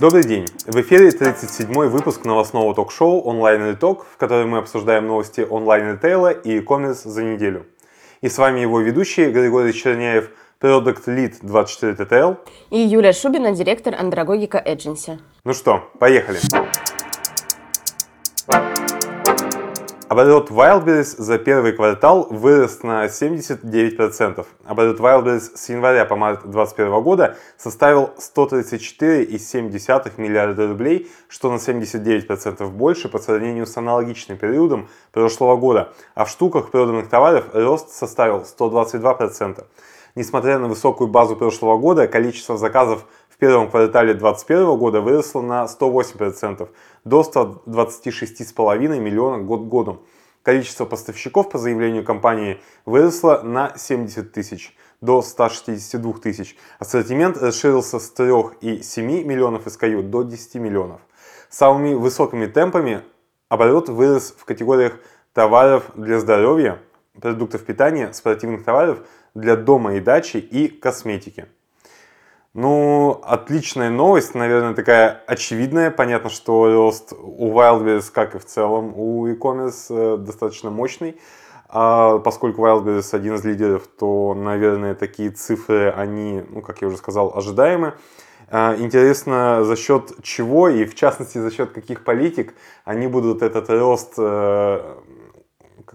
Добрый день! В эфире 37-й выпуск новостного ток-шоу «Онлайн Риток», в котором мы обсуждаем новости онлайн-ритейла и e-commerce за неделю. И с вами его ведущий Григорий Черняев, Product Lead 24 TTL. И Юлия Шубина, директор Андрогогика Agency. Ну что, поехали! Оборот Wildberries за первый квартал вырос на 79%. Оборот Wildberries с января по март 2021 года составил 134,7 миллиарда рублей, что на 79% больше по сравнению с аналогичным периодом прошлого года, а в штуках проданных товаров рост составил 122%. Несмотря на высокую базу прошлого года, количество заказов первом квартале 2021 года выросло на 108%, до 126,5 миллиона год к году. Количество поставщиков по заявлению компании выросло на 70 тысяч до 162 тысяч. Ассортимент расширился с 3,7 миллионов SKU до 10 миллионов. Самыми высокими темпами оборот вырос в категориях товаров для здоровья, продуктов питания, спортивных товаров для дома и дачи и косметики. Ну, отличная новость, наверное, такая очевидная. Понятно, что рост у Wildberries, как и в целом у e-commerce, э, достаточно мощный. А поскольку Wildberries один из лидеров, то, наверное, такие цифры, они, ну, как я уже сказал, ожидаемы. А, интересно, за счет чего и, в частности, за счет каких политик они будут этот рост э,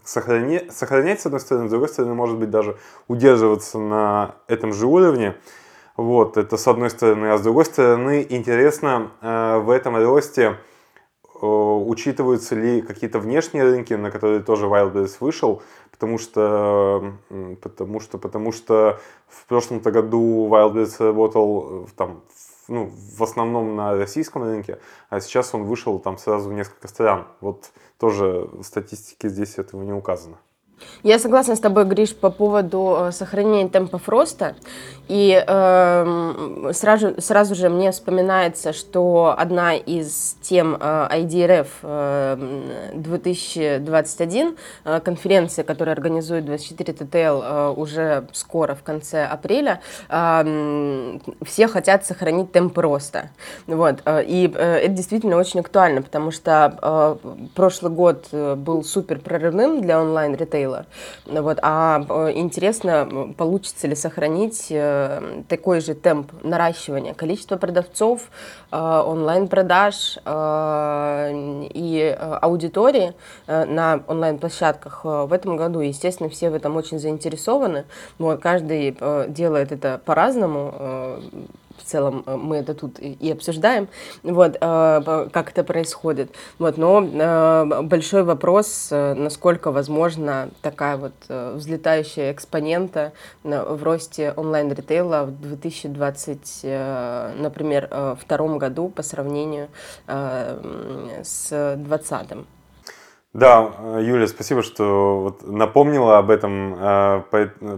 сохранять, сохранять, с одной стороны, с другой стороны, может быть, даже удерживаться на этом же уровне. Вот, это с одной стороны. А с другой стороны, интересно, э, в этом росте э, учитываются ли какие-то внешние рынки, на которые тоже Wildberries вышел, потому что, потому что, потому что в прошлом году Wildberries работал там, ну, в основном на российском рынке, а сейчас он вышел там сразу в несколько стран. Вот тоже статистики здесь этого не указано. Я согласна с тобой, Гриш, по поводу э, сохранения темпов роста. И э, сразу, сразу же мне вспоминается, что одна из тем э, IDRF э, 2021, э, конференция, которая организует 24 ТТЛ э, уже скоро, в конце апреля, э, все хотят сохранить темп роста. Вот. Э, и э, это действительно очень актуально, потому что э, прошлый год э, был супер прорывным для онлайн-ритейла. Вот. А э, интересно, получится ли сохранить э, такой же темп наращивания количества продавцов, э, онлайн-продаж и аудитории на онлайн-площадках в этом году. Естественно, все в этом очень заинтересованы. Вот, каждый делает это по-разному в целом э, мы это тут и обсуждаем, вот, э, как это происходит. Вот, но э, большой вопрос, насколько возможно такая вот взлетающая экспонента в росте онлайн-ритейла в 2020, например, втором году по сравнению с 2020. Да, Юля, спасибо, что вот напомнила об этом.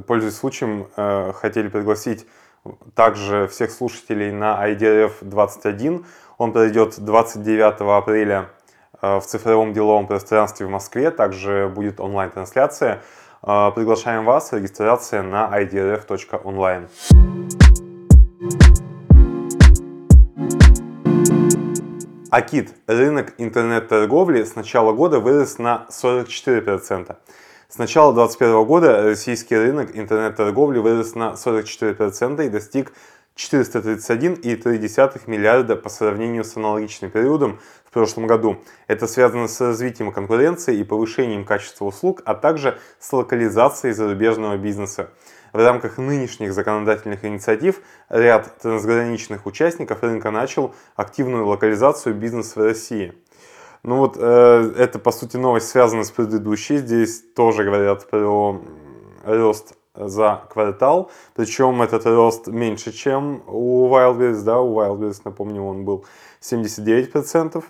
Пользуясь случаем, хотели пригласить также всех слушателей на IDRF 21. Он пройдет 29 апреля э, в цифровом деловом пространстве в Москве. Также будет онлайн-трансляция. Э, приглашаем вас. Регистрация на idrf.online. Акит, рынок интернет-торговли с начала года вырос на 44%. С начала 2021 года российский рынок интернет-торговли вырос на 44% и достиг 431,3 миллиарда по сравнению с аналогичным периодом в прошлом году. Это связано с развитием конкуренции и повышением качества услуг, а также с локализацией зарубежного бизнеса. В рамках нынешних законодательных инициатив ряд трансграничных участников рынка начал активную локализацию бизнеса в России. Ну вот э, это, по сути, новость связана с предыдущей. Здесь тоже говорят про рост за квартал. Причем этот рост меньше, чем у Wildberries. Да, у Wildberries, напомню, он был 79%.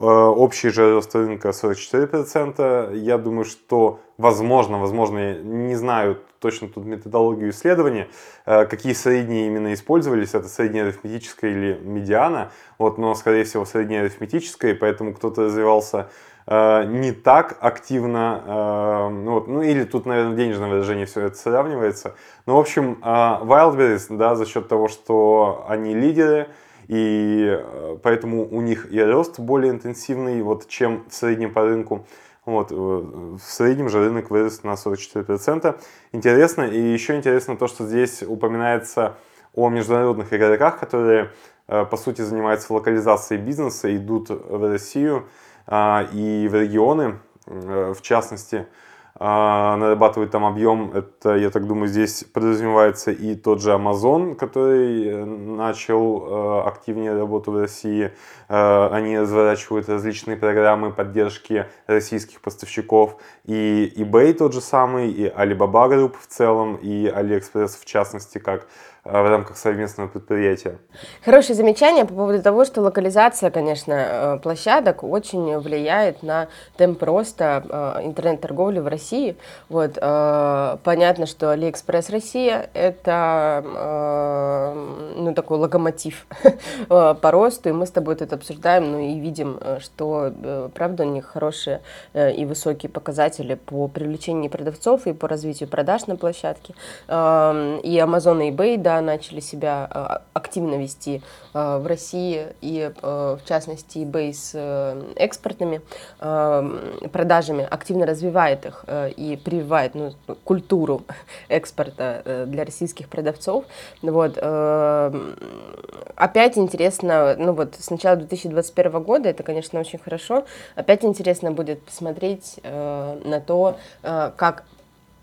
Э, общий же рост рынка 44%. Я думаю, что возможно, возможно, я не знаю точно тут методологию исследования, э, какие средние именно использовались, это средняя арифметическая или медиана, вот, но, скорее всего, средняя арифметическая, поэтому кто-то развивался э, не так активно, ну, вот, ну или тут, наверное, денежное выражение все это сравнивается. Ну, в общем, Wildberries, да, за счет того, что они лидеры, и поэтому у них и рост более интенсивный, вот, чем в среднем по рынку. Вот, в среднем же рынок вырос на 44%. Интересно, и еще интересно то, что здесь упоминается о международных игроках, которые, по сути, занимаются локализацией бизнеса, идут в Россию и в регионы, в частности, а, нарабатывает там объем. Это, я так думаю, здесь подразумевается и тот же Amazon, который э, начал э, активнее работу в России. Э, они разворачивают различные программы поддержки российских поставщиков. И eBay тот же самый, и Alibaba Group в целом, и AliExpress в частности, как в рамках совместного предприятия. Хорошее замечание по поводу того, что локализация, конечно, э, площадок очень влияет на темп роста э, интернет-торговли в России. Вот, понятно, что Алиэкспресс Россия – это ну, такой локомотив по росту, и мы с тобой это обсуждаем, ну и видим, что, правда, у них хорошие и высокие показатели по привлечению продавцов и по развитию продаж на площадке. Эм, и Amazon и eBay, да, когда начали себя а, активно вести а, в России и, а, в частности, eBay с э, экспортными продажами, активно развивает их э, и прививает ну, культуру экспорта э, для российских продавцов. Вот. Опять интересно, ну вот с начала 2021 года, это, конечно, очень хорошо, опять интересно будет посмотреть на то, как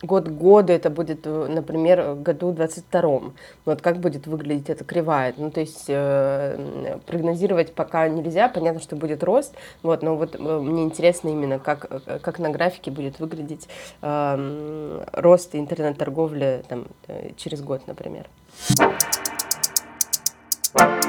год года это будет, э, например, году 22 Вот как будет выглядеть эта кривая. Ну, то есть э, прогнозировать пока нельзя. Понятно, что будет рост. Вот, но вот э, мне интересно именно, как, э, как на графике будет выглядеть э, рост интернет-торговли там, через год, например. В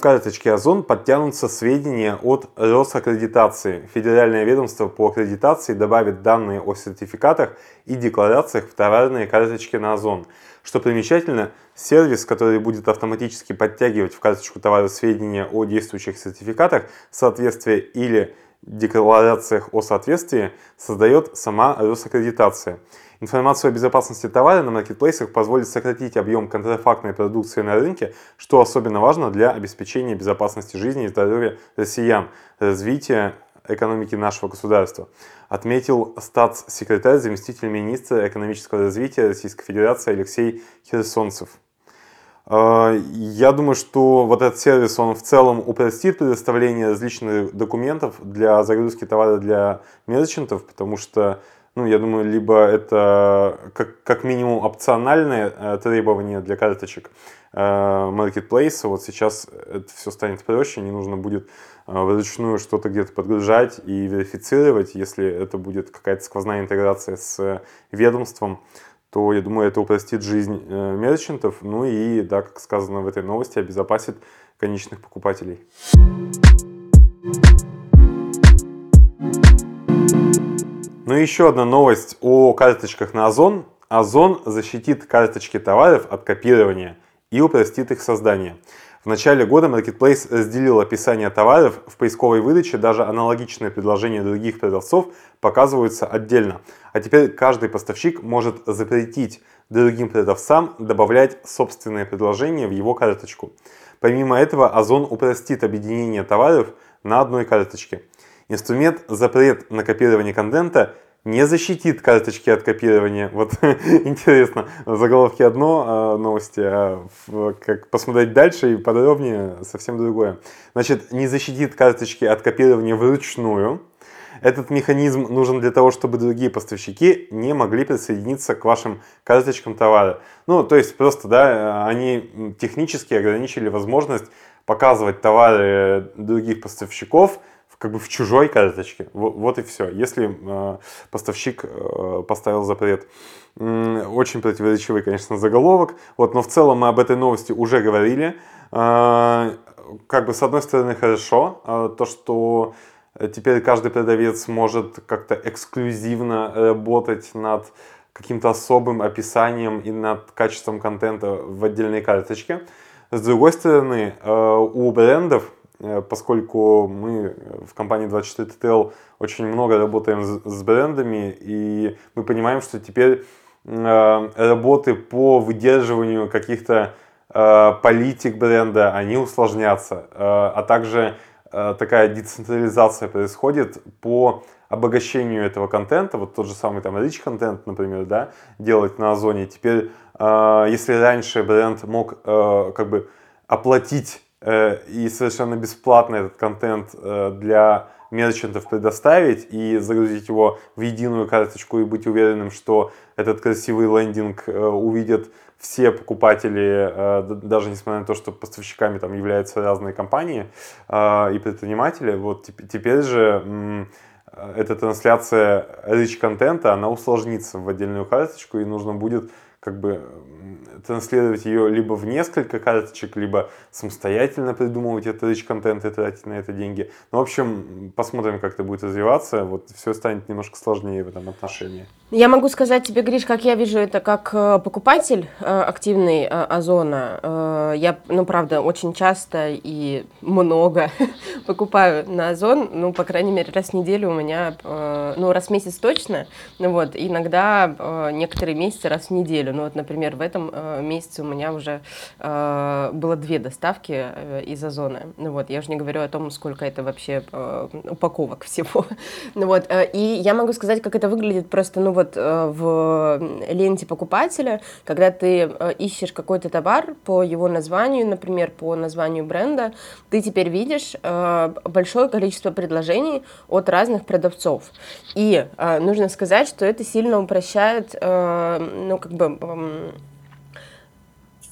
карточке Озон подтянутся сведения от Росаккредитации. Федеральное ведомство по аккредитации добавит данные о сертификатах и декларациях в товарные карточки на Озон. Что примечательно, сервис, который будет автоматически подтягивать в карточку товара сведения о действующих сертификатах, соответствия или декларациях о соответствии, создает сама Росаккредитация. Информацию о безопасности товара на маркетплейсах позволит сократить объем контрафактной продукции на рынке, что особенно важно для обеспечения безопасности жизни и здоровья россиян, развития экономики нашего государства, отметил статс-секретарь, заместитель министра экономического развития Российской Федерации Алексей Херсонцев. А, я думаю, что вот этот сервис, он в целом упростит предоставление различных документов для загрузки товара для мерчантов, потому что ну, я думаю, либо это как, как минимум опциональные э, требования для карточек э, маркетплейса. Вот сейчас это все станет проще, не нужно будет э, вручную что-то где-то подгружать и верифицировать. Если это будет какая-то сквозная интеграция с ведомством, то, я думаю, это упростит жизнь мерчантов, ну и, да, как сказано в этой новости, обезопасит конечных покупателей. Ну и еще одна новость о карточках на Озон. Озон защитит карточки товаров от копирования и упростит их создание. В начале года Marketplace разделил описание товаров в поисковой выдаче, даже аналогичные предложения других продавцов показываются отдельно. А теперь каждый поставщик может запретить другим продавцам добавлять собственные предложения в его карточку. Помимо этого, Озон упростит объединение товаров на одной карточке. Инструмент запрет на копирование контента не защитит карточки от копирования. Вот интересно, в заголовке одно а новости, а как посмотреть дальше и подробнее совсем другое. Значит, не защитит карточки от копирования вручную. Этот механизм нужен для того, чтобы другие поставщики не могли присоединиться к вашим карточкам товара. Ну, то есть просто, да, они технически ограничили возможность показывать товары других поставщиков как бы в чужой карточке. Вот, и все. Если э, поставщик э, поставил запрет. Очень противоречивый, конечно, заголовок. Вот, но в целом мы об этой новости уже говорили. Э, как бы с одной стороны хорошо, то, что теперь каждый продавец может как-то эксклюзивно работать над каким-то особым описанием и над качеством контента в отдельной карточке. С другой стороны, у брендов поскольку мы в компании 24TTL очень много работаем с брендами, и мы понимаем, что теперь э, работы по выдерживанию каких-то э, политик бренда, они усложнятся, э, а также э, такая децентрализация происходит по обогащению этого контента, вот тот же самый там rich контент, например, да, делать на Озоне. Теперь, э, если раньше бренд мог э, как бы оплатить э, и совершенно бесплатно этот контент э, для мерчантов предоставить и загрузить его в единую карточку и быть уверенным, что этот красивый лендинг э, увидят все покупатели, э, даже несмотря на то, что поставщиками там являются разные компании э, и предприниматели, вот теперь же эта трансляция rich контента, она усложнится в отдельную карточку и нужно будет как бы транслировать ее либо в несколько карточек, либо самостоятельно придумывать этот rich контент и тратить на это деньги. Ну, в общем, посмотрим, как это будет развиваться. Вот все станет немножко сложнее в этом отношении. Я могу сказать тебе, Гриш, как я вижу это как э, покупатель э, активный э, Озона. Я, ну, правда, очень часто и много покупаю на Озон. Ну, по крайней мере, раз в неделю у меня, ну, раз в месяц точно. Ну, вот, иногда некоторые месяцы раз в неделю. Ну, вот, например, в этом месяце у меня уже было две доставки из Озона. Ну, вот, я уже не говорю о том, сколько это вообще упаковок всего. Ну, вот, и я могу сказать, как это выглядит просто, ну, вот э, в ленте покупателя, когда ты э, ищешь какой-то товар по его названию, например, по названию бренда, ты теперь видишь э, большое количество предложений от разных продавцов. И нужно сказать, что это сильно упрощает, ну, как бы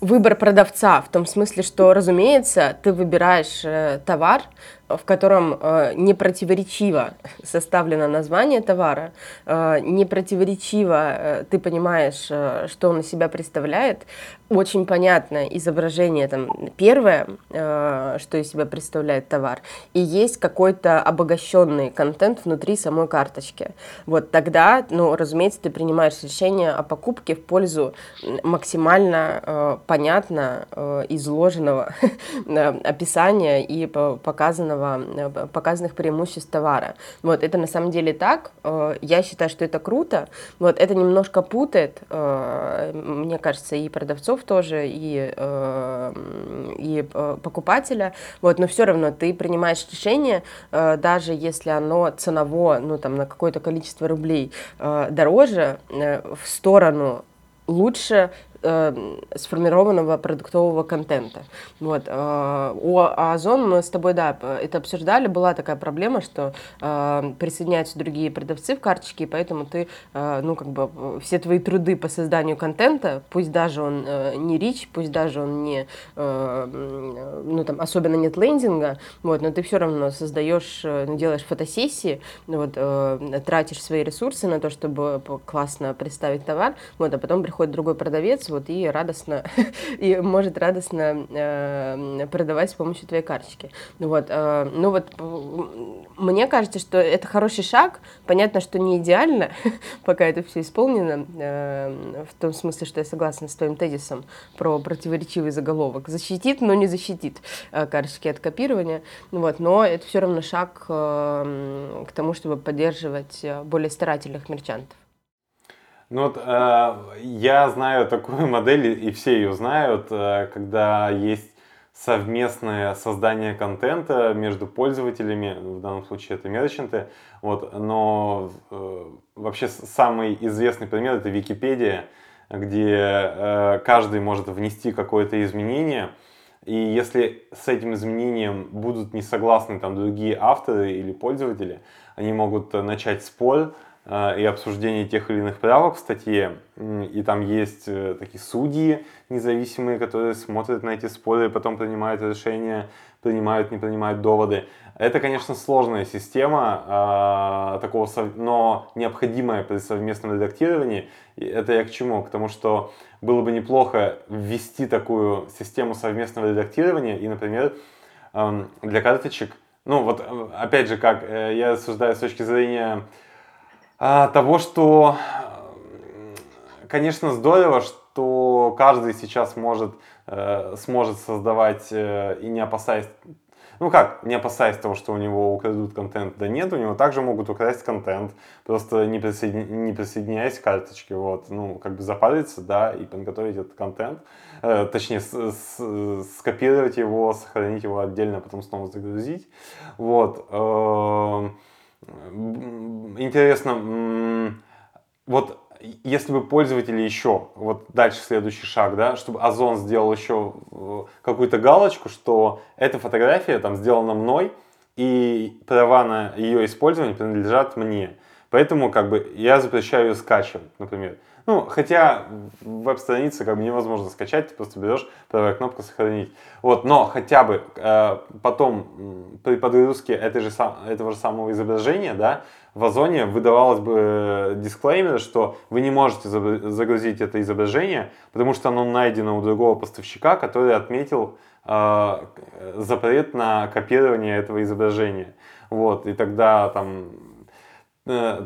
выбор продавца, в том смысле, что, разумеется, ты выбираешь товар, в котором э, не противоречиво составлено название товара, э, не противоречиво э, ты понимаешь, э, что он из себя представляет, очень понятное изображение, там, первое, э, что из себя представляет товар, и есть какой-то обогащенный контент внутри самой карточки. Вот тогда, ну, разумеется, ты принимаешь решение о покупке в пользу максимально э, понятно э, изложенного описания и показанного показанного, э, показанных преимуществ товара. Вот, это на самом деле так. Э, я считаю, что это круто. Вот, это немножко путает, э, мне кажется, и продавцов тоже, и, и покупателя. Вот, но все равно ты принимаешь решение, даже если оно ценово, ну, там, на какое-то количество рублей дороже, в сторону лучше э, сформированного продуктового контента. Вот. Э, у Озон мы с тобой, да, это обсуждали, была такая проблема, что э, присоединяются другие продавцы в карточке, и поэтому ты, э, ну, как бы, все твои труды по созданию контента, пусть даже он э, не рич, пусть даже он не, э, ну, там, особенно нет лендинга, вот, но ты все равно создаешь, э, ну, делаешь фотосессии, вот, э, тратишь свои ресурсы на то, чтобы классно представить товар, вот, а потом приходит другой продавец, вот и радостно, и может радостно э, продавать с помощью твоей карточки. Ну вот, э, ну вот, мне кажется, что это хороший шаг. Понятно, что не идеально, пока это все исполнено, э, в том смысле, что я согласна с твоим тезисом про противоречивый заголовок. Защитит, но не защитит э, карточки от копирования. Ну вот, но это все равно шаг э, к тому, чтобы поддерживать э, более старательных мерчантов. Ну вот э, я знаю такую модель, и все ее знают, э, когда есть совместное создание контента между пользователями, в данном случае это мерчанты, вот, но э, вообще самый известный пример это Википедия, где э, каждый может внести какое-то изменение, и если с этим изменением будут не согласны там другие авторы или пользователи, они могут начать спор, Э, и обсуждение тех или иных правок в статье. И там есть э, такие судьи независимые, которые смотрят на эти споры и потом принимают решения, принимают, не принимают доводы. Это, конечно, сложная система, э, такого, но необходимая при совместном редактировании. Это я к чему? К тому, что было бы неплохо ввести такую систему совместного редактирования и, например, э, для карточек, ну вот опять же, как э, я рассуждаю с точки зрения а, того, что, конечно, здорово, что каждый сейчас может, э, сможет создавать э, и не опасаясь ну как, не опасаясь того, что у него украдут контент, да нет, у него также могут украсть контент, просто не, присоедин... не присоединяясь к карточке, вот, ну, как бы запариться, да, и подготовить этот контент, э, точнее, с, с, скопировать его, сохранить его отдельно, а потом снова загрузить, вот. Э, интересно, вот если бы пользователи еще, вот дальше следующий шаг, да, чтобы Озон сделал еще э, какую-то галочку, что эта фотография там сделана мной, и права на ее использование принадлежат мне. Поэтому как бы я запрещаю ее скачивать, например. Ну, хотя веб-страницы как бы невозможно скачать, ты просто берешь правая кнопка «Сохранить». Вот, но хотя бы э, потом при подгрузке этой же, этого же самого изображения, да, в Озоне выдавалось бы э, дисклеймер, что вы не можете загрузить это изображение, потому что оно найдено у другого поставщика, который отметил э, запрет на копирование этого изображения. Вот, и тогда там Э,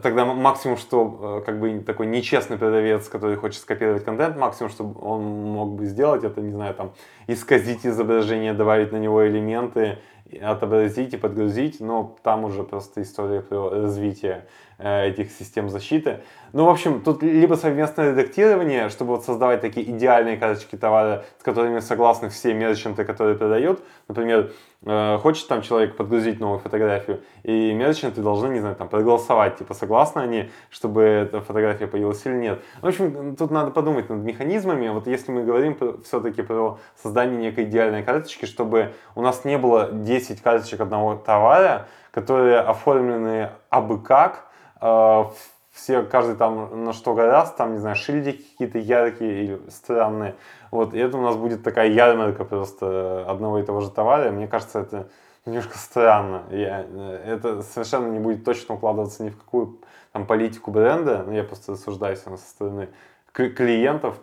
тогда максимум, что э, как бы такой нечестный продавец, который хочет скопировать контент, максимум, что он мог бы сделать, это, не знаю, там, исказить изображение, добавить на него элементы, отобразить и подгрузить, но там уже просто история про развитие. э, этих систем защиты. Ну, в общем, тут либо совместное редактирование, чтобы вот создавать такие идеальные карточки товара, с которыми согласны все мерчанты, которые продают. Например, э, хочет там человек подгрузить новую фотографию, и мерчанты должны, не знаю, там проголосовать, типа, согласны они, чтобы эта фотография появилась или нет. В общем, тут надо подумать над механизмами. Вот если мы говорим все-таки про создание некой идеальной карточки, чтобы у нас не было 10 карточек одного товара, которые оформлены абы как, э, все, каждый там на что гораздо, там, не знаю, шильдики какие-то яркие или странные. Вот, и это у нас будет такая ярмарка просто одного и того же товара. Мне кажется, это немножко странно. Я, это совершенно не будет точно укладываться ни в какую там, политику бренда. Ну, я просто рассуждаю со стороны клиентов.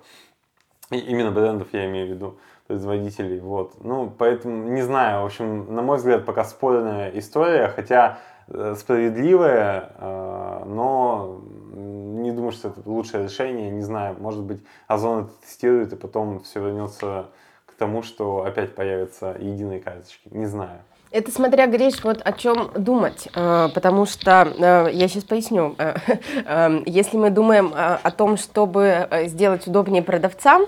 И именно брендов я имею в виду производителей. Вот. Ну, поэтому не знаю. В общем, на мой взгляд, пока спорная история, хотя Э, справедливое, э, но не думаю, что это лучшее решение. Не знаю, может быть, Озон это тестирует, и потом все вернется к тому, что опять появятся единые карточки. Не знаю. Это смотря, Гриш, вот о чем думать, э, потому что, э, я сейчас поясню, э, если мы думаем о том, чтобы сделать удобнее продавцам,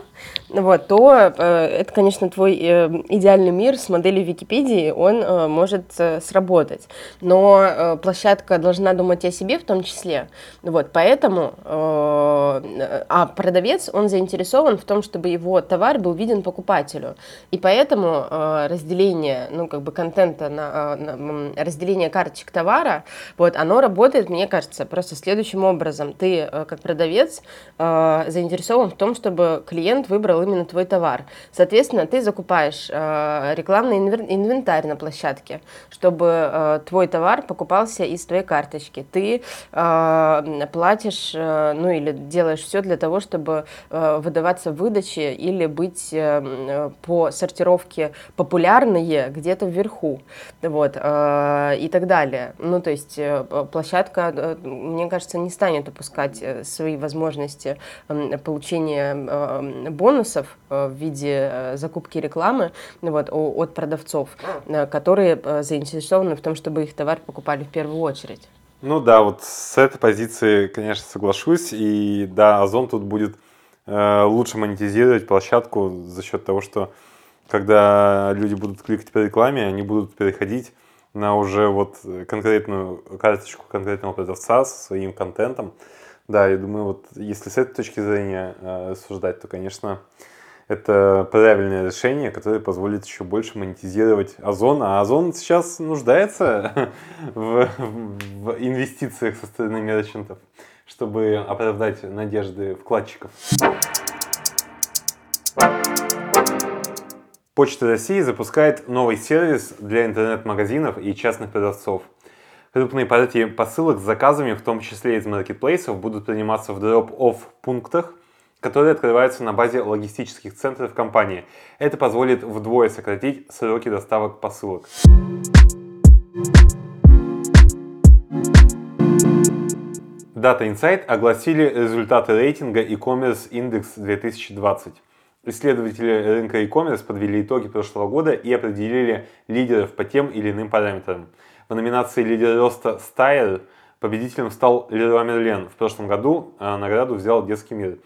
вот, то это, конечно, твой идеальный мир с моделью Википедии, он может сработать, но площадка должна думать о себе в том числе, вот, поэтому, а продавец, он заинтересован в том, чтобы его товар был виден покупателю, и поэтому разделение, ну, как бы контент контента, на, э, на разделение карточек товара, вот, оно работает, мне кажется, просто следующим образом. Ты, э, как продавец, э, заинтересован в том, чтобы клиент выбрал именно твой товар. Соответственно, ты закупаешь рекламный инвентарь на площадке, чтобы твой товар покупался из твоей карточки. Ты платишь, ну или делаешь все для того, чтобы выдаваться в выдаче или быть по сортировке популярные где-то вверху вот, э, и так далее. Ну, то есть э, площадка, э, мне кажется, не станет упускать свои возможности получения бонусов в виде закупки рекламы вот, от продавцов, которые заинтересованы в том, чтобы их товар покупали в первую очередь. Ну да, вот с этой позиции, конечно, соглашусь. И да, Озон тут будет лучше монетизировать площадку за счет того, что когда люди будут кликать по рекламе, они будут переходить на уже вот конкретную карточку конкретного продавца со своим контентом. Да, я думаю, вот если с этой точки зрения э, рассуждать, то, конечно, это правильное решение, которое позволит еще больше монетизировать Озон. А Озон сейчас нуждается в, в инвестициях со стороны мерчантов, чтобы оправдать надежды вкладчиков. Почта России запускает новый сервис для интернет-магазинов и частных продавцов. Крупные партии посылок с заказами, в том числе из маркетплейсов, будут приниматься в drop-off пунктах, которые открываются на базе логистических центров компании. Это позволит вдвое сократить сроки доставок посылок. Data Insight огласили результаты рейтинга e-commerce Index 2020. Исследователи рынка e-commerce подвели итоги прошлого года и определили лидеров по тем или иным параметрам. В номинации «Лидер роста Стайер» победителем стал Леруа Мерлен. В прошлом году э, награду взял «Детский мир».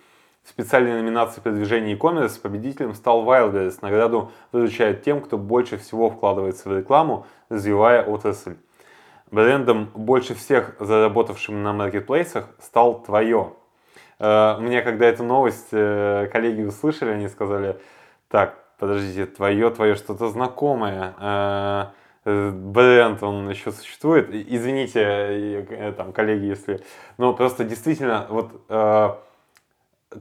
В специальной номинации продвижения e-commerce победителем стал Wildberries. Награду выручают тем, кто больше всего вкладывается в рекламу, развивая отрасль. Брендом, больше всех заработавшим на маркетплейсах, стал Твое. Э, мне, когда эту новость э, коллеги услышали, они сказали, так, подождите, Твое, Твое, что-то знакомое. Э, бренд, он еще существует. Извините, там, коллеги, если... Но просто действительно, вот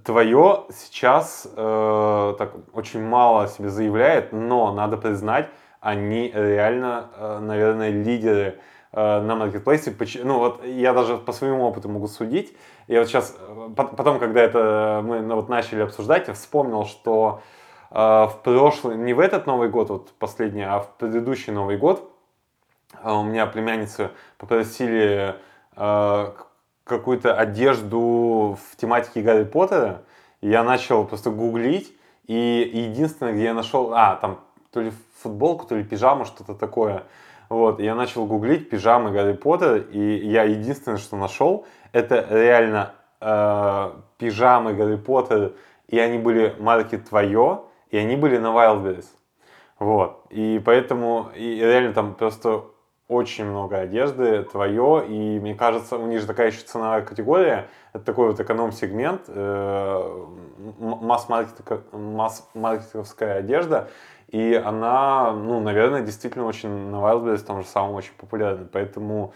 твое сейчас э, так очень мало о себе заявляет, но надо признать, они реально, э, наверное, лидеры на маркетплейсе. Ну вот я даже по своему опыту могу судить. Я вот сейчас, э, потом, когда это мы ну, вот начали обсуждать, я вспомнил, что э, в прошлый, не в этот Новый год, вот последний, а в предыдущий Новый год э, у меня племянницы попросили э, какую-то одежду в тематике Гарри Поттера. Я начал просто гуглить. И единственное, где я нашел... А, там то ли футболку, то ли пижаму, что-то такое. Вот, я начал гуглить пижамы Гарри Поттера, и я единственное, что нашел, это реально э, пижамы Гарри Поттера, и они были марки «Твое», и они были на Wildberries. Вот, и поэтому, и реально там просто очень много одежды твое, и мне кажется, у них же такая еще ценовая категория, это такой вот эконом-сегмент, э, масс-маркетовская одежда, и она, ну, наверное, действительно очень на Wildberries там же самом очень популярна, поэтому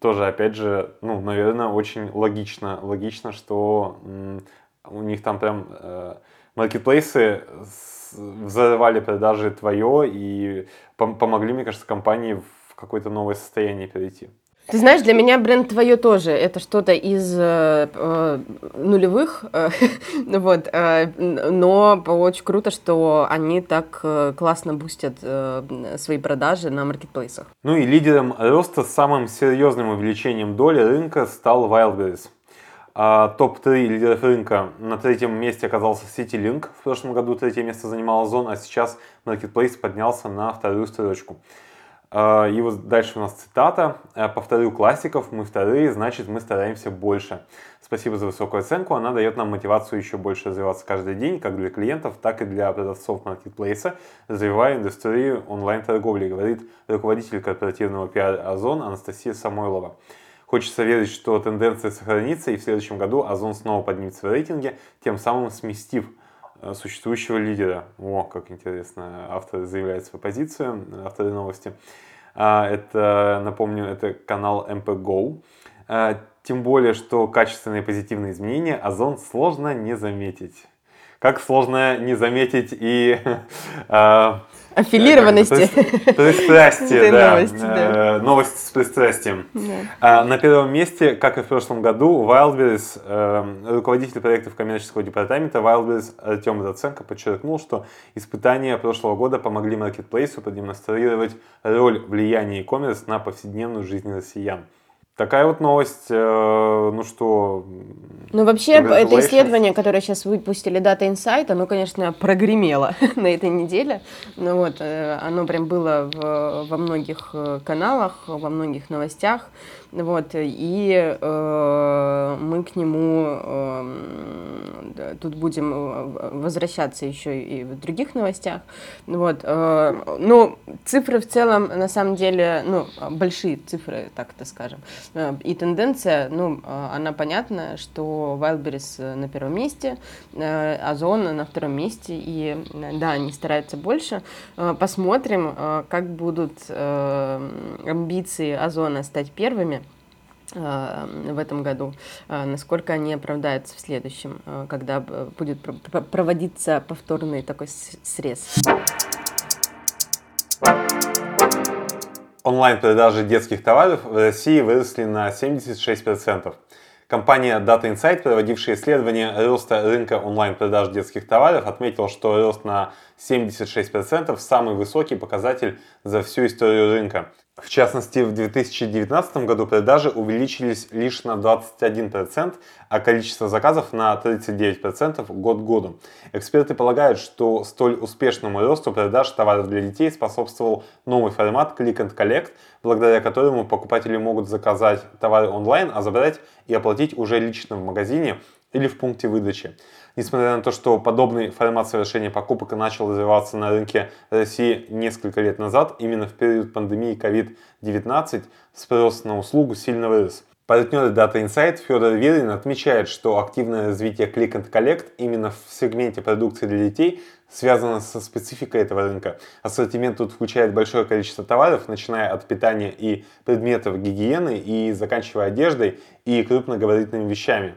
тоже, опять же, ну, наверное, очень логично, логично, что у них там прям э, маркетплейсы взорвали продажи твое и помогли, мне кажется, компании какое-то новое состояние перейти. Ты знаешь, для меня бренд твое тоже это что-то из э, э нулевых, э, вот, э, но очень круто, что они так э, классно бустят э, свои продажи на маркетплейсах. Ну и лидером роста с самым серьезным увеличением доли рынка стал Wildberries. А топ-3 лидеров рынка на третьем месте оказался CityLink. В прошлом году третье место занимал Озон, а сейчас Marketplace поднялся на вторую строчку. А, и вот дальше у нас цитата. «Э, «Повторю классиков, мы вторые, значит мы стараемся больше». Спасибо за высокую оценку, она дает нам мотивацию еще больше развиваться каждый день, как для клиентов, так и для продавцов маркетплейса, развивая индустрию онлайн-торговли, говорит руководитель корпоративного пиар Озон Анастасия Самойлова. Хочется верить, что тенденция сохранится, и в следующем году Озон снова поднимется в рейтинге, тем самым сместив существующего лидера. О, как интересно, автор заявляет свою позицию, авторы новости. А, это, напомню, это канал MPGO. А, тем более, что качественные позитивные изменения Озон сложно не заметить. Как сложно не заметить и а, Аффилированности. Пристрастие, да. Новости, да. Новости с пристрастием. А, на первом месте, как и в прошлом году, Wildberries, э, руководитель проектов коммерческого департамента Wildberries Артем Доценко подчеркнул, что испытания прошлого года помогли маркетплейсу продемонстрировать роль влияния e-commerce на повседневную жизнь россиян. Такая вот новость, э, ну что... Ну вообще, это исследование, которое сейчас выпустили Data Insight, оно, конечно, прогремело на этой неделе. Ну вот, э, оно прям было в, во многих э, каналах, во многих новостях. Вот, и э, мы к нему э, тут будем э, возвращаться еще и в других новостях. Вот, э, ну, цифры в целом, на самом деле, ну, большие цифры, так это скажем. И тенденция, ну, она понятна, что Wildberries на первом месте, Озон на втором месте, и да, они стараются больше. Посмотрим, как будут амбиции Озона стать первыми. Э, в этом году, э, насколько они оправдаются в следующем, э, когда будет проводиться повторный такой срез. Онлайн-продажи детских товаров в России выросли на 76%. Компания Data Insight, проводившая исследование роста рынка онлайн-продаж детских товаров, отметила, что рост на 76% самый высокий показатель за всю историю рынка. В частности, в 2019 году продажи увеличились лишь на 21%, а количество заказов на 39% год году. Эксперты полагают, что столь успешному росту продаж товаров для детей способствовал новый формат Click and Collect, благодаря которому покупатели могут заказать товары онлайн, а забрать и оплатить уже лично в магазине или в пункте выдачи. Несмотря на то, что подобный формат совершения покупок начал развиваться на рынке России несколько лет назад, именно в период пандемии COVID-19 спрос на услугу сильно вырос. Партнер Data Insight Федор Верин отмечает, что активное развитие Click and Collect именно в сегменте продукции для детей связано со спецификой этого рынка. Ассортимент тут включает большое количество товаров, начиная от питания и предметов гигиены и заканчивая одеждой и крупногабаритными вещами.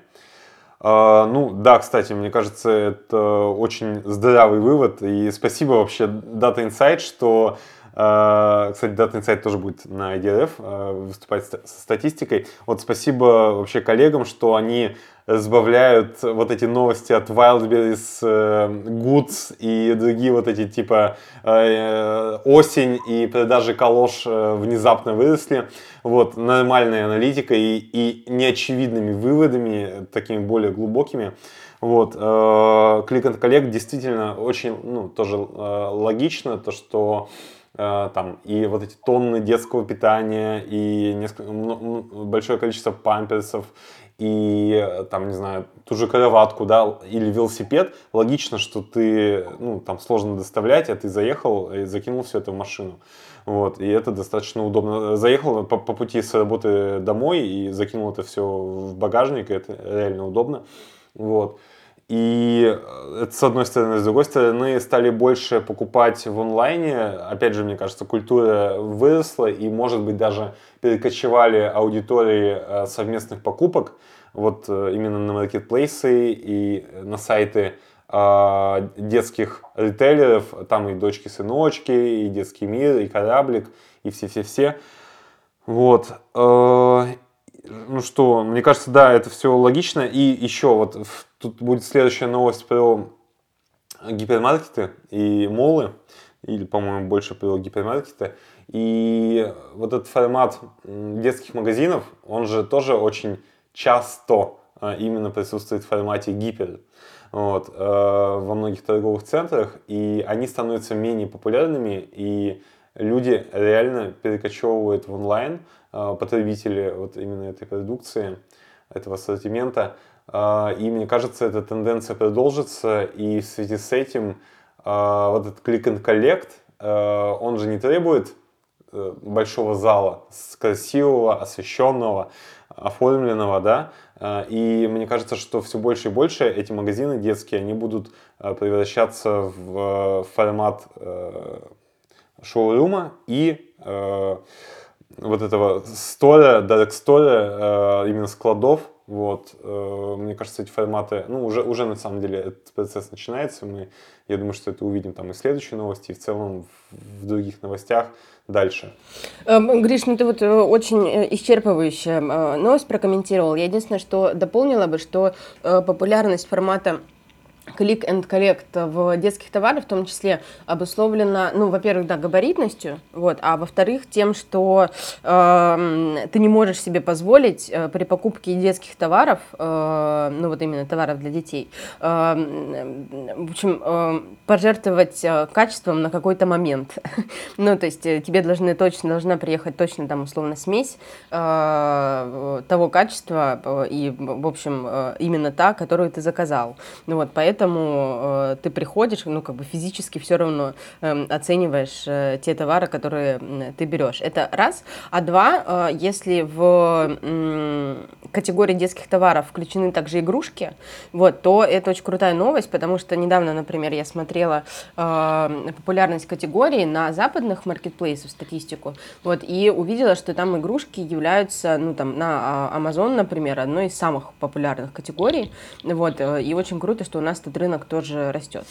А, ну да, кстати, мне кажется, это очень здравый вывод. И спасибо вообще Data Insight, что а, кстати, Data Insight тоже будет на IDRF а, выступать со статистикой. Вот спасибо вообще коллегам, что они сбавляют вот эти новости от Wildberries, э, Goods и другие вот эти типа э, осень и продажи калош э, внезапно выросли. Вот, нормальной аналитикой и, и неочевидными выводами, такими более глубокими. Вот, Click and Collect действительно очень, ну, тоже логично, то, что там и вот эти тонны детского питания, и несколько, большое количество памперсов, и там, не знаю, ту же кроватку, да, или велосипед, логично, что ты, ну, там сложно доставлять, а ты заехал и закинул все это в машину. Вот, и это достаточно удобно. Заехал по, по пути с работы домой и закинул это все в багажник, и это реально удобно. Вот. И это с одной стороны. С другой стороны, стали больше покупать в онлайне. Опять же, мне кажется, культура выросла и, может быть, даже перекочевали аудитории э, совместных покупок вот э, именно на маркетплейсы и на сайты э, детских ритейлеров. Там и дочки-сыночки, и детский мир, и кораблик, и все-все-все. Вот ну что, мне кажется, да, это все логично. И еще вот тут будет следующая новость про гипермаркеты и молы, или, по-моему, больше про гипермаркеты. И вот этот формат детских магазинов, он же тоже очень часто а, именно присутствует в формате гипер вот, э, во многих торговых центрах, и они становятся менее популярными, и люди реально перекочевывают в онлайн, э, потребители вот именно этой продукции, этого ассортимента. Э, и мне кажется, эта тенденция продолжится, и в связи с этим э, вот этот click and collect, он же не требует большого зала, красивого, освещенного, оформленного, да, и мне кажется, что все больше и больше эти магазины детские, они будут превращаться в формат шоурума и э, вот этого стора, дарк стора, э, именно складов. Вот, э, мне кажется, эти форматы, ну, уже, уже на самом деле этот процесс начинается. Мы, я думаю, что это увидим там и в следующей новости, и в целом в, других новостях дальше. Эм, Гриш, ну ты вот э, очень исчерпывающая новость прокомментировал. Я единственное, что дополнила бы, что популярность формата Click and Collect в детских товарах в том числе обусловлено, ну, во-первых, да, габаритностью, вот, а во-вторых, тем, что э, ты не можешь себе позволить э, при покупке детских товаров, э, ну, вот именно товаров для детей, э, в общем, э, пожертвовать качеством на какой-то момент. ну, то есть э, тебе должны точно, должна приехать точно там, условно, смесь э, того качества э, и, в общем, э, именно та, которую ты заказал. Ну, вот, поэтому поэтому э, ты приходишь, ну, как бы физически все равно э, оцениваешь э, те товары, которые э, ты берешь. Это раз. А два, э, если в э, категории детских товаров включены также игрушки, вот, то это очень крутая новость, потому что недавно, например, я смотрела э, популярность категории на западных маркетплейсах, статистику, вот, и увидела, что там игрушки являются, ну, там, на а, Amazon, например, одной из самых популярных категорий, вот, э, и очень круто, что у нас этот рынок тоже растет.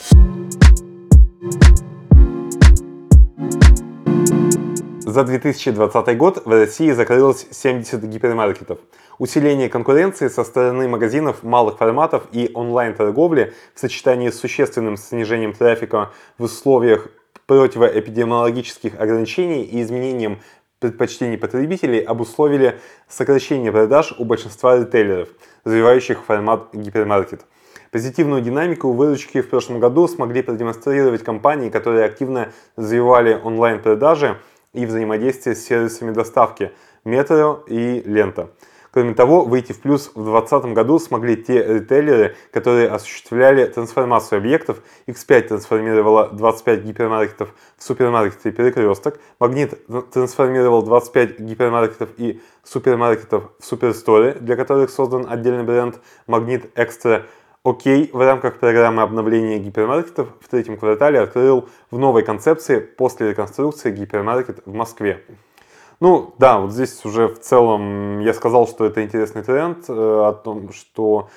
За 2020 год в России закрылось 70 гипермаркетов. Усиление конкуренции со стороны магазинов малых форматов и онлайн-торговли в сочетании с существенным снижением трафика в условиях противоэпидемиологических ограничений и изменением предпочтений потребителей обусловили сокращение продаж у большинства ритейлеров, развивающих формат гипермаркет. Позитивную динамику выручки в прошлом году смогли продемонстрировать компании, которые активно развивали онлайн-продажи и взаимодействие с сервисами доставки Metro и Лента. Кроме того, выйти в плюс в 2020 году смогли те ритейлеры, которые осуществляли трансформацию объектов. X5 трансформировала 25 гипермаркетов в супермаркеты «Перекресток», Магнит трансформировал 25 гипермаркетов и супермаркетов в суперсторы, для которых создан отдельный бренд «Магнит Экстра», Окей в рамках программы обновления гипермаркетов в третьем квартале открыл в новой концепции после реконструкции гипермаркет в Москве. Ну да, вот здесь уже в целом я сказал, что это интересный тренд э, о том, что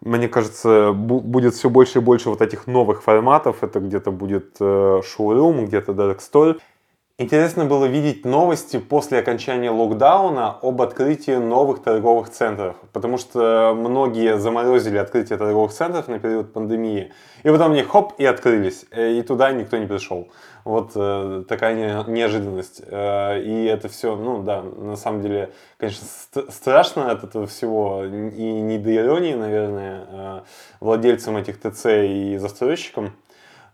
мне кажется, будет все больше и больше вот этих новых форматов. Это где-то будет э, шоурум, где-то Dark Store. Интересно было видеть новости после окончания локдауна об открытии новых торговых центров, потому что многие заморозили открытие торговых центров на период пандемии, и потом они хоп и открылись, э, и туда никто не пришел. Вот э, такая неожиданность. Э, и это все, ну да, на самом деле, конечно, ст- страшно от этого всего, и не до иронии, наверное, э, владельцам этих ТЦ и застройщикам.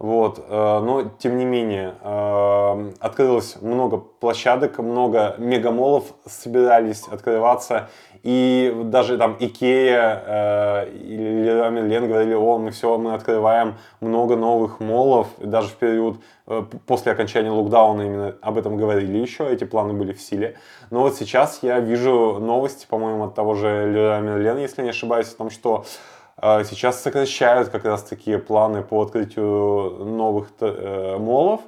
Вот, э, но тем не менее э, открылось много площадок, много мегамолов собирались открываться, и даже там Икея э, или Леруа Мерлен говорили, о, мы все, мы открываем много новых молов, даже в период после окончания локдауна именно об этом говорили еще, эти планы были в силе. Но вот сейчас я вижу новости, по-моему, от того же Леруа Мерлен, если не ошибаюсь, о том, что сейчас сокращают как раз такие планы по открытию новых э, молов,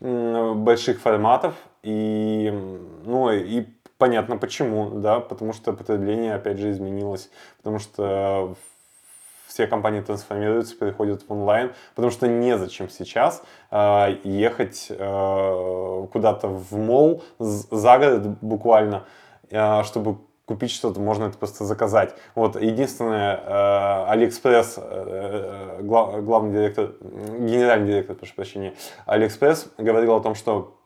больших форматов. И, ну, и понятно почему, да, потому что потребление, опять же, изменилось, потому что все компании трансформируются, переходят в онлайн, потому что незачем сейчас э, ехать э, куда-то в молл за город буквально, э, чтобы купить что-то, можно это просто заказать. Вот единственное, э, Алиэкспресс, э, э, глав, главный директор, генеральный директор, прошу прощения, Алиэкспресс говорил о том, что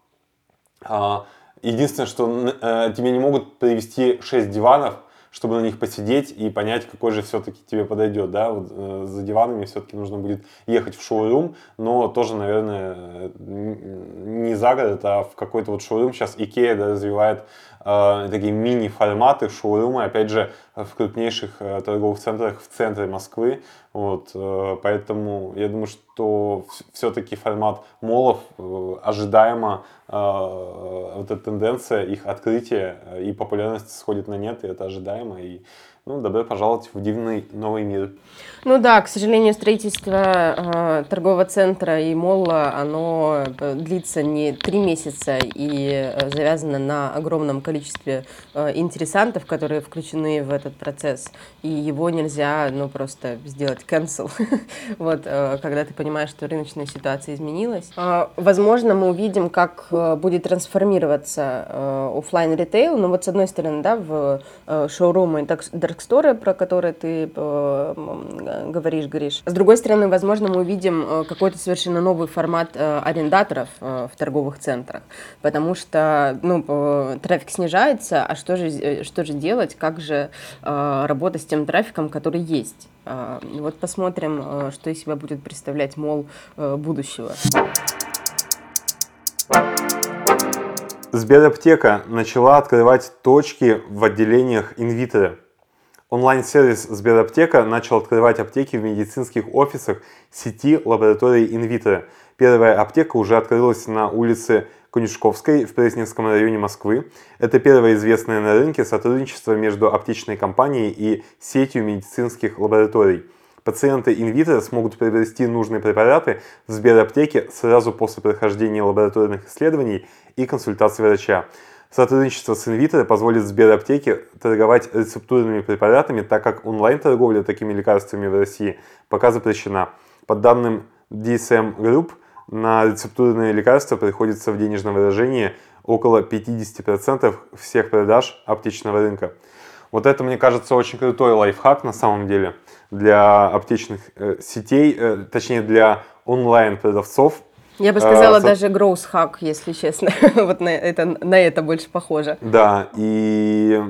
единственное, что тебе не могут привезти 6 диванов, чтобы на них посидеть и понять, какой же все-таки тебе подойдет, да, вот э, за диванами все-таки нужно будет ехать в шоурум, но тоже, наверное, не за город, а в какой-то вот шоурум. Сейчас Икея да, развивает э, такие мини-форматы шоурумы, опять же, в крупнейших э, торговых центрах в центре Москвы, вот, э, поэтому я думаю, что все-таки формат молов э, ожидаемо вот эта тенденция их открытия и популярность сходит на нет, и это ожидаемо, и ну, добро пожаловать в дивный новый мир. Ну да, к сожалению, строительство э, торгового центра и молла, оно э, длится не три месяца и э, завязано на огромном количестве э, интересантов, которые включены в этот процесс. И его нельзя, ну, просто сделать cancel, вот, э, когда ты понимаешь, что рыночная ситуация изменилась. Э, возможно, мы увидим, как э, будет трансформироваться э, офлайн ритейл, но вот с одной стороны, да, в э, шоурумы и дарксторы, про которые ты э, говоришь, Гриш. С другой стороны, возможно, мы увидим э, какой-то совершенно новый формат э, арендаторов э, в торговых центрах, потому что, ну, трафик снижается, а что же, что же делать, как же работать с тем трафиком, который есть? Вот посмотрим, что из себя будет представлять мол будущего. Сбераптека начала открывать точки в отделениях инвитро. Онлайн-сервис Сбераптека начал открывать аптеки в медицинских офисах сети лабораторий инвитро. Первая аптека уже открылась на улице Конюшковской в Пресненском районе Москвы. Это первое известное на рынке сотрудничество между аптечной компанией и сетью медицинских лабораторий. Пациенты инвитро смогут приобрести нужные препараты в Сбераптеке сразу после прохождения лабораторных исследований и консультации врача. Сотрудничество с Инвитро позволит Сбераптеке торговать рецептурными препаратами, так как онлайн-торговля такими лекарствами в России пока запрещена. По данным DSM Group, на рецептурные лекарства приходится в денежном выражении около 50% всех продаж аптечного рынка. Вот это, мне кажется, очень крутой лайфхак на самом деле для аптечных э, сетей, э, точнее для онлайн-продавцов, Я бы сказала, а, даже growth hack, если честно. вот на это, на это больше похоже. Да, и,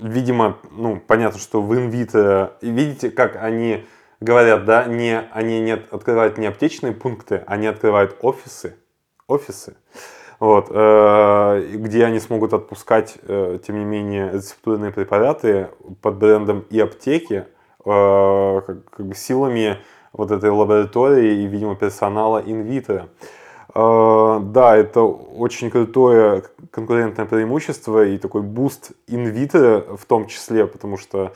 видимо, ну, понятно, что в инвитро... Видите, как они говорят, да, не, они не открывают не аптечные пункты, они открывают офисы. Офисы. Вот, э, где они смогут отпускать, э, тем не менее, рецептурные препараты под брендом и аптеки э, как, как силами вот этой лаборатории и, видимо, персонала Инвитро. Э, да, это очень крутое конкурентное преимущество и такой буст Инвитро в том числе, потому что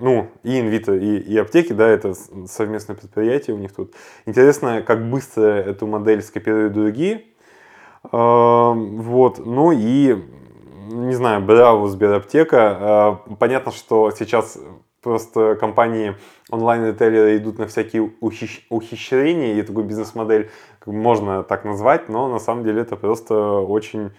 ну, и Инвитро, и, и аптеки, да, это совместное предприятие у них тут. Интересно, как быстро эту модель скопируют другие. Э, вот, ну и, не знаю, браво, Сбераптека. Э, понятно, что сейчас просто компании онлайн-ритейлеры идут на всякие ухищ... ухищрения, и такую бизнес-модель можно так назвать, но на самом деле это просто очень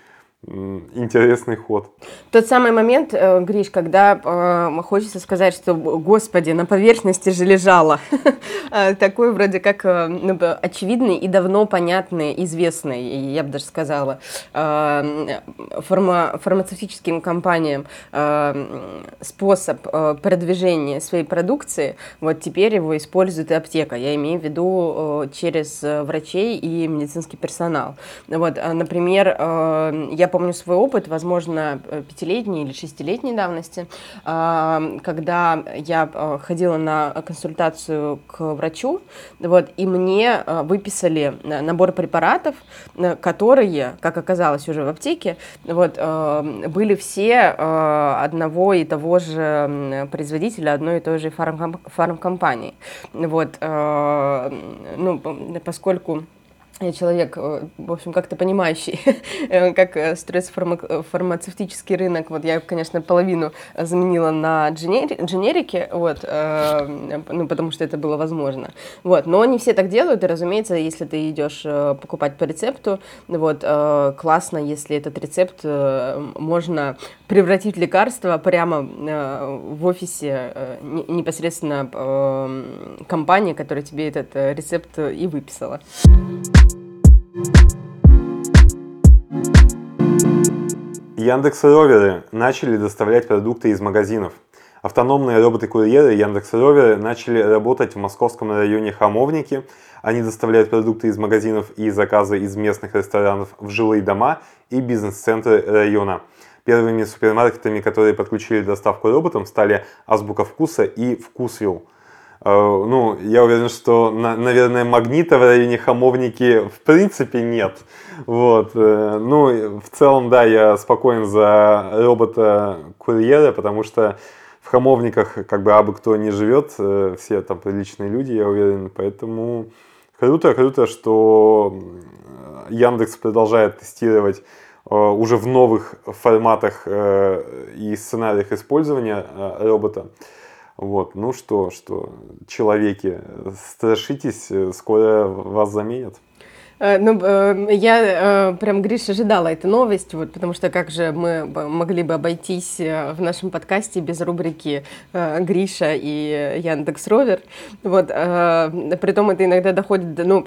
интересный ход. Тот самый момент, э, Гриш, когда э, хочется сказать, что, господи, на поверхности же лежало. Э, такой вроде как э, ну, очевидный и давно понятный, известный, я бы даже сказала, э, фарма, фармацевтическим компаниям э, способ продвижения своей продукции, вот теперь его использует и аптека. Я имею в виду через врачей и медицинский персонал. Вот, например, я помню свой опыт, возможно, э, пятилетней или шестилетней давности, а, когда я э, ходила на консультацию к врачу, вот, и мне э, выписали набор препаратов, которые, как оказалось уже в аптеке, вот, были все одного и того же производителя, одной и той же фармкомпании. Вот, ну, поскольку я человек, э, в общем, как-то понимающий, э, как э, строится фарма- фармацевтический рынок. Вот я, конечно, половину заменила на дженери- дженерики, вот, э, ну, потому что это было возможно. Вот, но не все так делают, и, разумеется, если ты идешь покупать по рецепту, вот, э, классно, если этот рецепт можно превратить лекарство прямо э, в офисе э, непосредственно э, компании, которая тебе этот рецепт и выписала. Яндекс Роверы начали доставлять продукты из магазинов. Автономные роботы-курьеры Яндекс Роверы начали работать в московском районе Хамовники. Они доставляют продукты из магазинов и заказы из местных ресторанов в жилые дома и бизнес-центры района. Первыми супермаркетами, которые подключили доставку роботам, стали Азбука Вкуса и Вкусвилл. Э, ну, я уверен, что, наверное, магнита в районе Хамовники в принципе нет. Вот. Э, ну, в целом, да, я спокоен за робота-курьера, потому что в Хамовниках как бы абы кто не живет, э, все там приличные люди, я уверен, поэтому круто, круто, что Яндекс продолжает тестировать уже в новых форматах и сценариях использования робота. Вот, ну что, что, человеки, страшитесь, скоро вас заменят. Э, ну, э, я э, прям, Гриш, ожидала эту новость, вот, потому что как же мы могли бы обойтись в нашем подкасте без рубрики Гриша и Яндекс Ровер. Вот, при том это иногда доходит до, ну,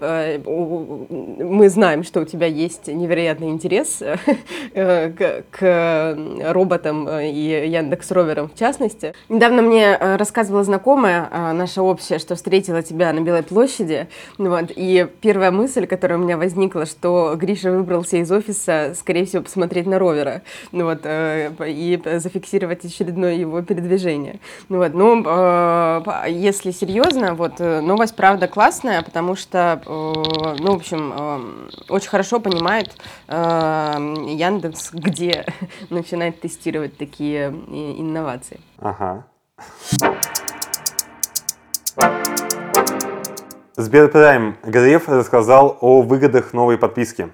мы знаем, что у тебя есть невероятный интерес к, к роботам и Яндекс Роверам в частности. Недавно мне рассказывала знакомая наша общая, что встретила тебя на Белой площади, вот, и первая мысль, которая меня возникло, что Гриша выбрался из офиса, скорее всего, посмотреть на ровера, ну вот, э, и зафиксировать очередное его передвижение. Ну вот, ну, э, если серьезно, вот, э, новость, правда, классная, потому что, э, ну, в общем, э, очень хорошо понимает э, Яндекс, где начинает тестировать такие инновации. Ага. Сберпрайм. Греф рассказал о выгодах новой подписки.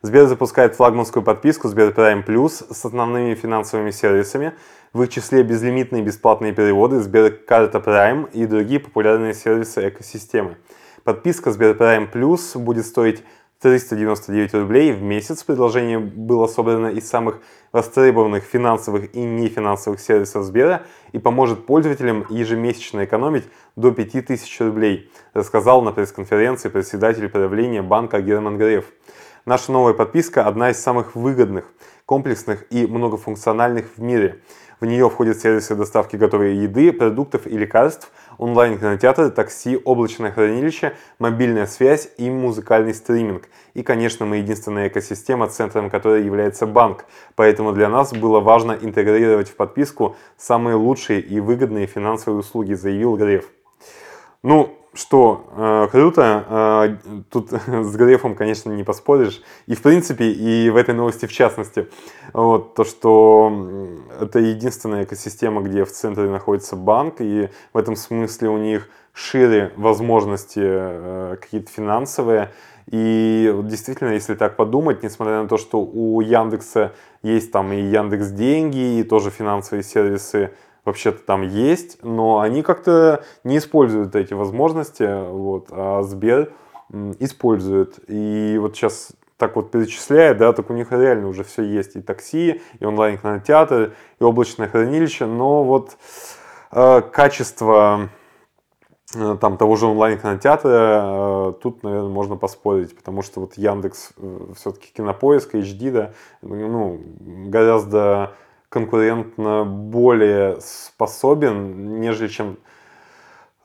Сбер запускает флагманскую подписку Сберпрайм Плюс с основными финансовыми сервисами, в их числе безлимитные бесплатные переводы, Сберкарта Прайм и другие популярные сервисы экосистемы. Подписка Сберпрайм Плюс будет стоить 399 рублей в месяц. Предложение было собрано из самых востребованных финансовых и нефинансовых сервисов Сбера и поможет пользователям ежемесячно экономить до 5000 рублей, рассказал на пресс-конференции председатель правления банка Герман Греф. Наша новая подписка одна из самых выгодных, комплексных и многофункциональных в мире. В нее входят сервисы доставки готовой еды, продуктов и лекарств, онлайн-кинотеатры, такси, облачное хранилище, мобильная связь и музыкальный стриминг. И, конечно, мы единственная экосистема, центром которой является банк. Поэтому для нас было важно интегрировать в подписку самые лучшие и выгодные финансовые услуги, заявил Греф. Ну, что э, круто, э, тут с Грефом, конечно, не поспоришь. И в принципе, и в этой новости в частности. Вот, то, что это единственная экосистема, где в центре находится банк, и в этом смысле у них шире возможности э, какие-то финансовые. И вот действительно, если так подумать, несмотря на то, что у Яндекса есть там и Яндекс Деньги, и тоже финансовые сервисы вообще-то там есть, но они как-то не используют эти возможности, вот, а Сбер использует. И вот сейчас так вот перечисляет, да, так у них реально уже все есть. И такси, и онлайн-кинотеатр, и облачное хранилище, но вот э, качество э, там того же онлайн-кинотеатра, э, тут, наверное, можно поспорить, потому что вот Яндекс э, все-таки кинопоиск, HD, да, ну, гораздо конкурентно более способен, нежели чем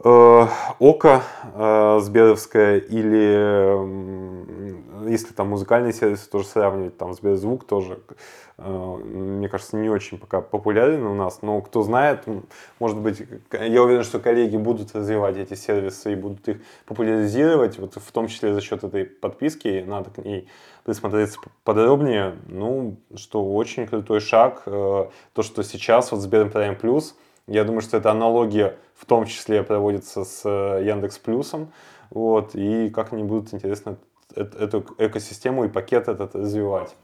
э, Око э, Сберовское или э, если там музыкальные сервисы тоже сравнивать, там Сберзвук тоже, э, мне кажется, не очень пока популярен у нас, но кто знает, может быть, я уверен, что коллеги будут развивать эти сервисы и будут их популяризировать, вот в том числе за счет этой подписки, надо к ней присмотреться подробнее. Ну, что очень крутой шаг. Э, то, что сейчас вот Сберпрайм Плюс, я думаю, что эта аналогия в том числе проводится с э, Яндекс Плюсом. Вот, и как они будут интересно эту экосистему и пакет этот развивать.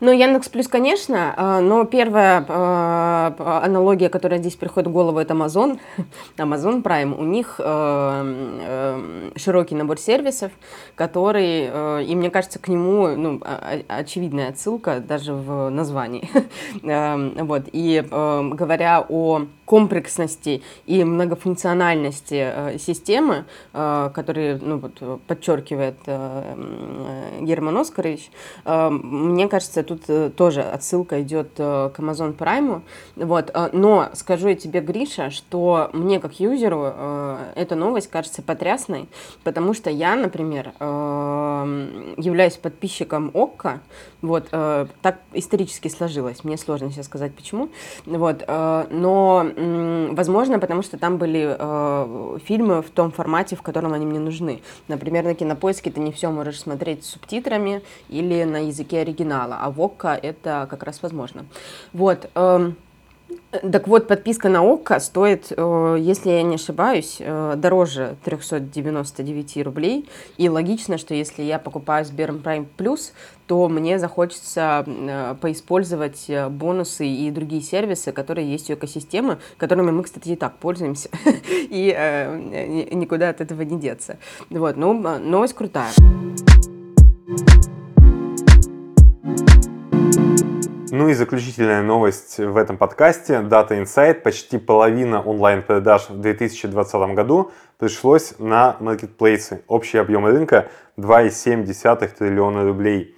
Ну, Яндекс Плюс, конечно, а, но первая а, аналогия, которая здесь приходит в голову, это Amazon. Amazon Prime. У них э, широкий набор сервисов, который, и мне кажется, к нему ну, очевидная отсылка даже в названии. Вот. И говоря о комплексности и многофункциональности э, системы, э, которые ну, вот, подчеркивает э, Герман Оскарович, мне кажется, тут тоже отсылка идет к Amazon Prime. Вот. Но скажу я тебе, Гриша, что мне как юзеру эта новость кажется потрясной, потому что я, например, являюсь подписчиком ОККО, вот, так исторически сложилось, мне сложно сейчас сказать почему, вот, но Возможно, потому что там были э, фильмы в том формате, в котором они мне нужны. Например, на кинопоиске ты не все можешь смотреть с субтитрами или на языке оригинала, а в ОККО это как раз возможно. Вот. Э, так вот, подписка на ОККО стоит, э, если я не ошибаюсь, э, дороже 399 рублей. И логично, что если я покупаю Сбером Prime Plus, то мне захочется э, поиспользовать бонусы и другие сервисы, которые есть у экосистемы, которыми мы, кстати, и так пользуемся, и никуда от этого не деться. Вот, ну, новость крутая. Ну и заключительная новость в этом подкасте. Data Insight. Почти половина онлайн-продаж в 2020 году пришлось на маркетплейсы. Общий объем рынка 2,7 триллиона рублей.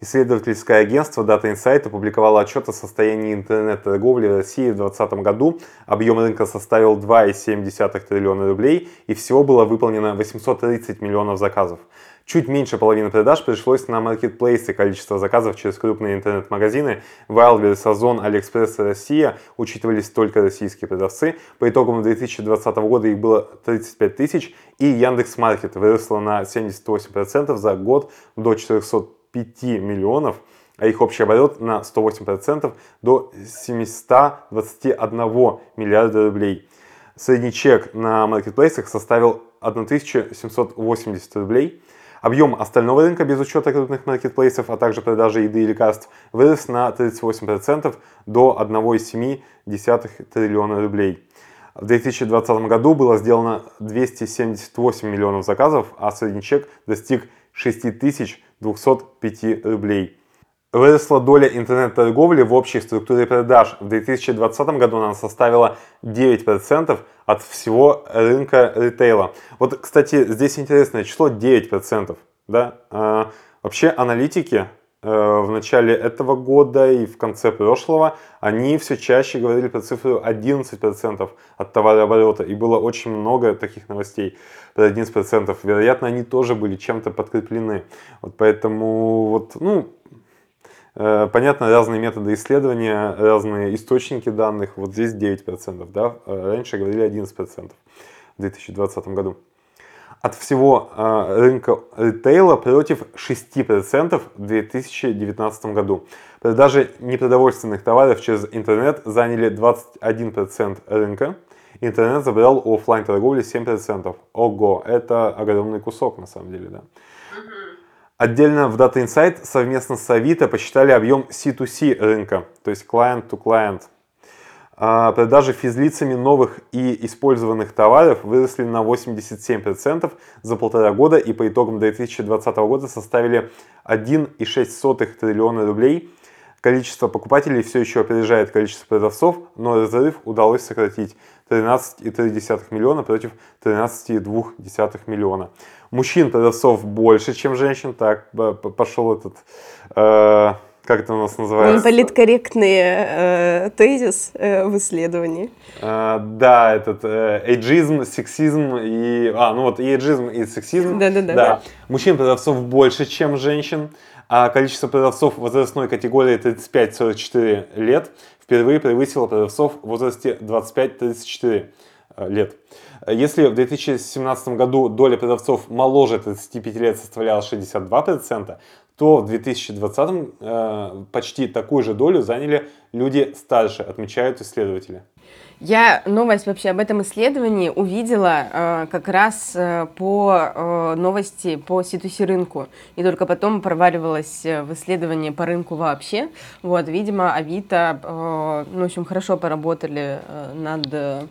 Исследовательское агентство Data Insight опубликовало отчет о состоянии интернет-торговли в России в 2020 году. Объем рынка составил 2,7 триллиона рублей и всего было выполнено 830 миллионов заказов. Чуть меньше половины продаж пришлось на маркетплейсы. Количество заказов через крупные интернет-магазины Wildberries, Ozon, AliExpress Россия учитывались только российские продавцы. По итогам 2020 года их было 35 тысяч, и Яндекс.Маркет выросла на 78% за год до 405 миллионов а их общий оборот на 108% до 721 миллиарда рублей. Средний чек на маркетплейсах составил 1780 рублей. Объем остального рынка без учета крупных маркетплейсов, а также продажи еды и лекарств вырос на 38% до 1,7 триллиона рублей. В 2020 году было сделано 278 миллионов заказов, а средний чек достиг 6205 рублей. Выросла доля интернет-торговли в общей структуре продаж. В 2020 году она составила 9% от всего рынка ритейла. Вот, кстати, здесь интересное число 9%. Да? А, вообще аналитики Э, в начале этого года и в конце прошлого, они все чаще говорили про цифру 11% от товарооборота. И было очень много таких новостей про 11%. Вероятно, они тоже были чем-то подкреплены. Вот поэтому, вот, ну, понятно, разные методы исследования, разные источники данных. Вот здесь 9%, да? Э, раньше говорили 11% в 2020 году от всего э, рынка ритейла против 6% в 2019 году. Продажи непродовольственных товаров через интернет заняли 21% рынка. Интернет забрал у офлайн торговли 7%. Ого, это огромный кусок на самом деле, да. Отдельно в Data Insight совместно с Авито посчитали объем C2C рынка, то есть client to client. А, продажи физлицами новых и использованных товаров выросли на 87% за полтора года и по итогам 2020 года составили 1,6 триллиона рублей. Количество покупателей все еще опережает количество продавцов, но разрыв удалось сократить 13,3 миллиона против 13,2 миллиона. Мужчин продавцов больше, чем женщин. Так пошел этот... Э как это у нас называется? Политкорректный э, тезис э, в исследовании. А, да, этот э, эйджизм, сексизм и... А, ну вот и эйджизм, и сексизм. Да-да-да. Да. Мужчин-продавцов больше, чем женщин, а количество продавцов возрастной категории 35-44 лет впервые превысило продавцов в возрасте 25-34 э, лет. Если в 2017 году доля продавцов моложе 35 лет составляла 62%, то в 2020 э, почти такую же долю заняли люди старше, отмечают исследователи. Я новость вообще об этом исследовании увидела э, как раз э, по э, новости по C2C рынку. И только потом проваливалась э, в исследовании по рынку вообще. Вот, видимо, Авито, э, ну, в общем, хорошо поработали э, над э,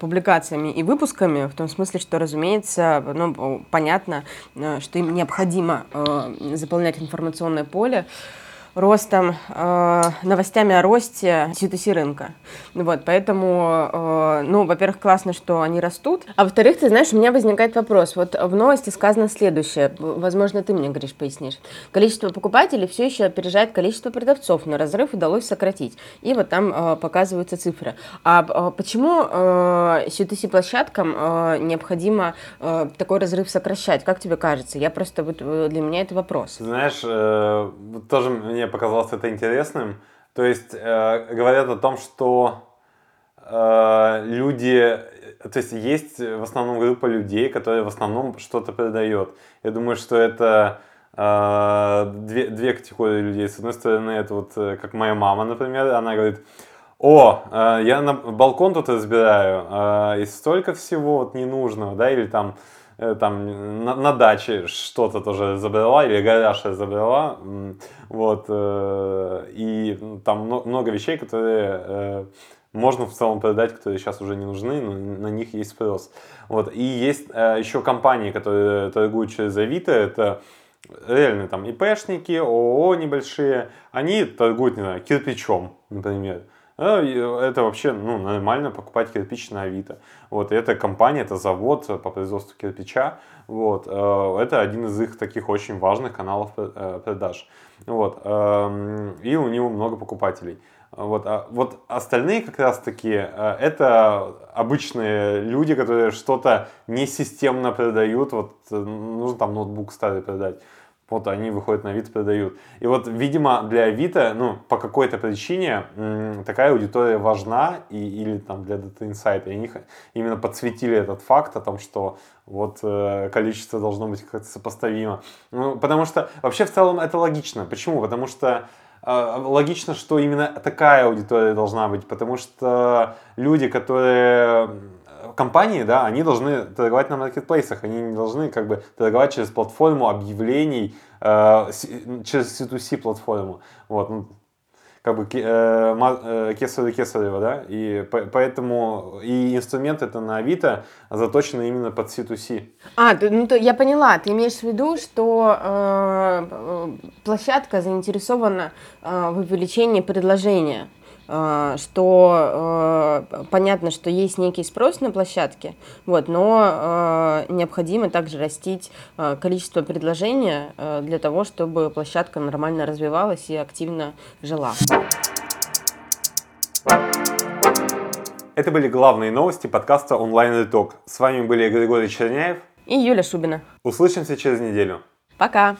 публикациями и выпусками, в том смысле, что, разумеется, ну, понятно, э, что им необходимо э, заполнять информационное поле ростом, э, новостями о росте C2C рынка. Вот, поэтому, э, ну, во-первых, классно, что они растут. А во-вторых, ты знаешь, у меня возникает вопрос. Вот в новости сказано следующее. Возможно, ты мне, Гриш, пояснишь. Количество покупателей все еще опережает количество продавцов, но разрыв удалось сократить. И вот там э, показываются цифры. А э, почему э, C2C-площадкам э, необходимо э, такой разрыв сокращать? Как тебе кажется? Я просто, вот э, для меня это вопрос. Знаешь, э, тоже мне показалось это интересным. То есть э, говорят о том, что э, люди, то есть есть в основном группа людей, которые в основном что-то продает. Я думаю, что это э, две, две категории людей. С одной стороны, это вот э, как моя мама, например, она говорит, о, э, я на балкон тут разбираю, э, и столько всего вот ненужного, да, или там там на, на даче что-то тоже забрала, или гараж забрала, вот, э, и там много вещей, которые э, можно в целом продать, которые сейчас уже не нужны, но на них есть спрос. Вот. И есть еще компании, которые торгуют через Авито, это реально там ИПшники, ООО небольшие, они торгуют, не знаю, кирпичом, например. Это вообще ну, нормально покупать кирпич на Авито. Вот, и эта компания, это завод по производству кирпича. Вот, э, это один из их таких очень важных каналов э, продаж. Вот, эм, и у него много покупателей. Вот, а вот остальные как раз таки э, это обычные люди, которые что-то несистемно продают. Вот нужно там ноутбук старый продать вот они выходят на Авито, продают. И вот, видимо, для Авито, ну, по какой-то причине такая аудитория важна, и, или там для Data Insight, и они именно подсветили этот факт о том, что вот э, количество должно быть как-то сопоставимо. Ну, потому что вообще в целом это логично. Почему? Потому что э, логично, что именно такая аудитория должна быть, потому что люди, которые компании, да, они должны торговать на маркетплейсах, они не должны как бы торговать через платформу объявлений, э, через C2C платформу. Вот. Ну, как бы э, кесарево кесарево, да, и поэтому и инструмент это на Авито заточены именно под C2C. А, ну то я поняла, ты имеешь в виду, что э, площадка заинтересована э, в увеличении предложения. А, что э, понятно, что есть некий спрос на площадке, вот, но э, необходимо также растить количество предложения для того, чтобы площадка нормально развивалась и активно жила. Это были главные новости подкаста онлайн итог. С вами были Григорий Черняев и Юля Шубина. Услышимся через неделю. Пока.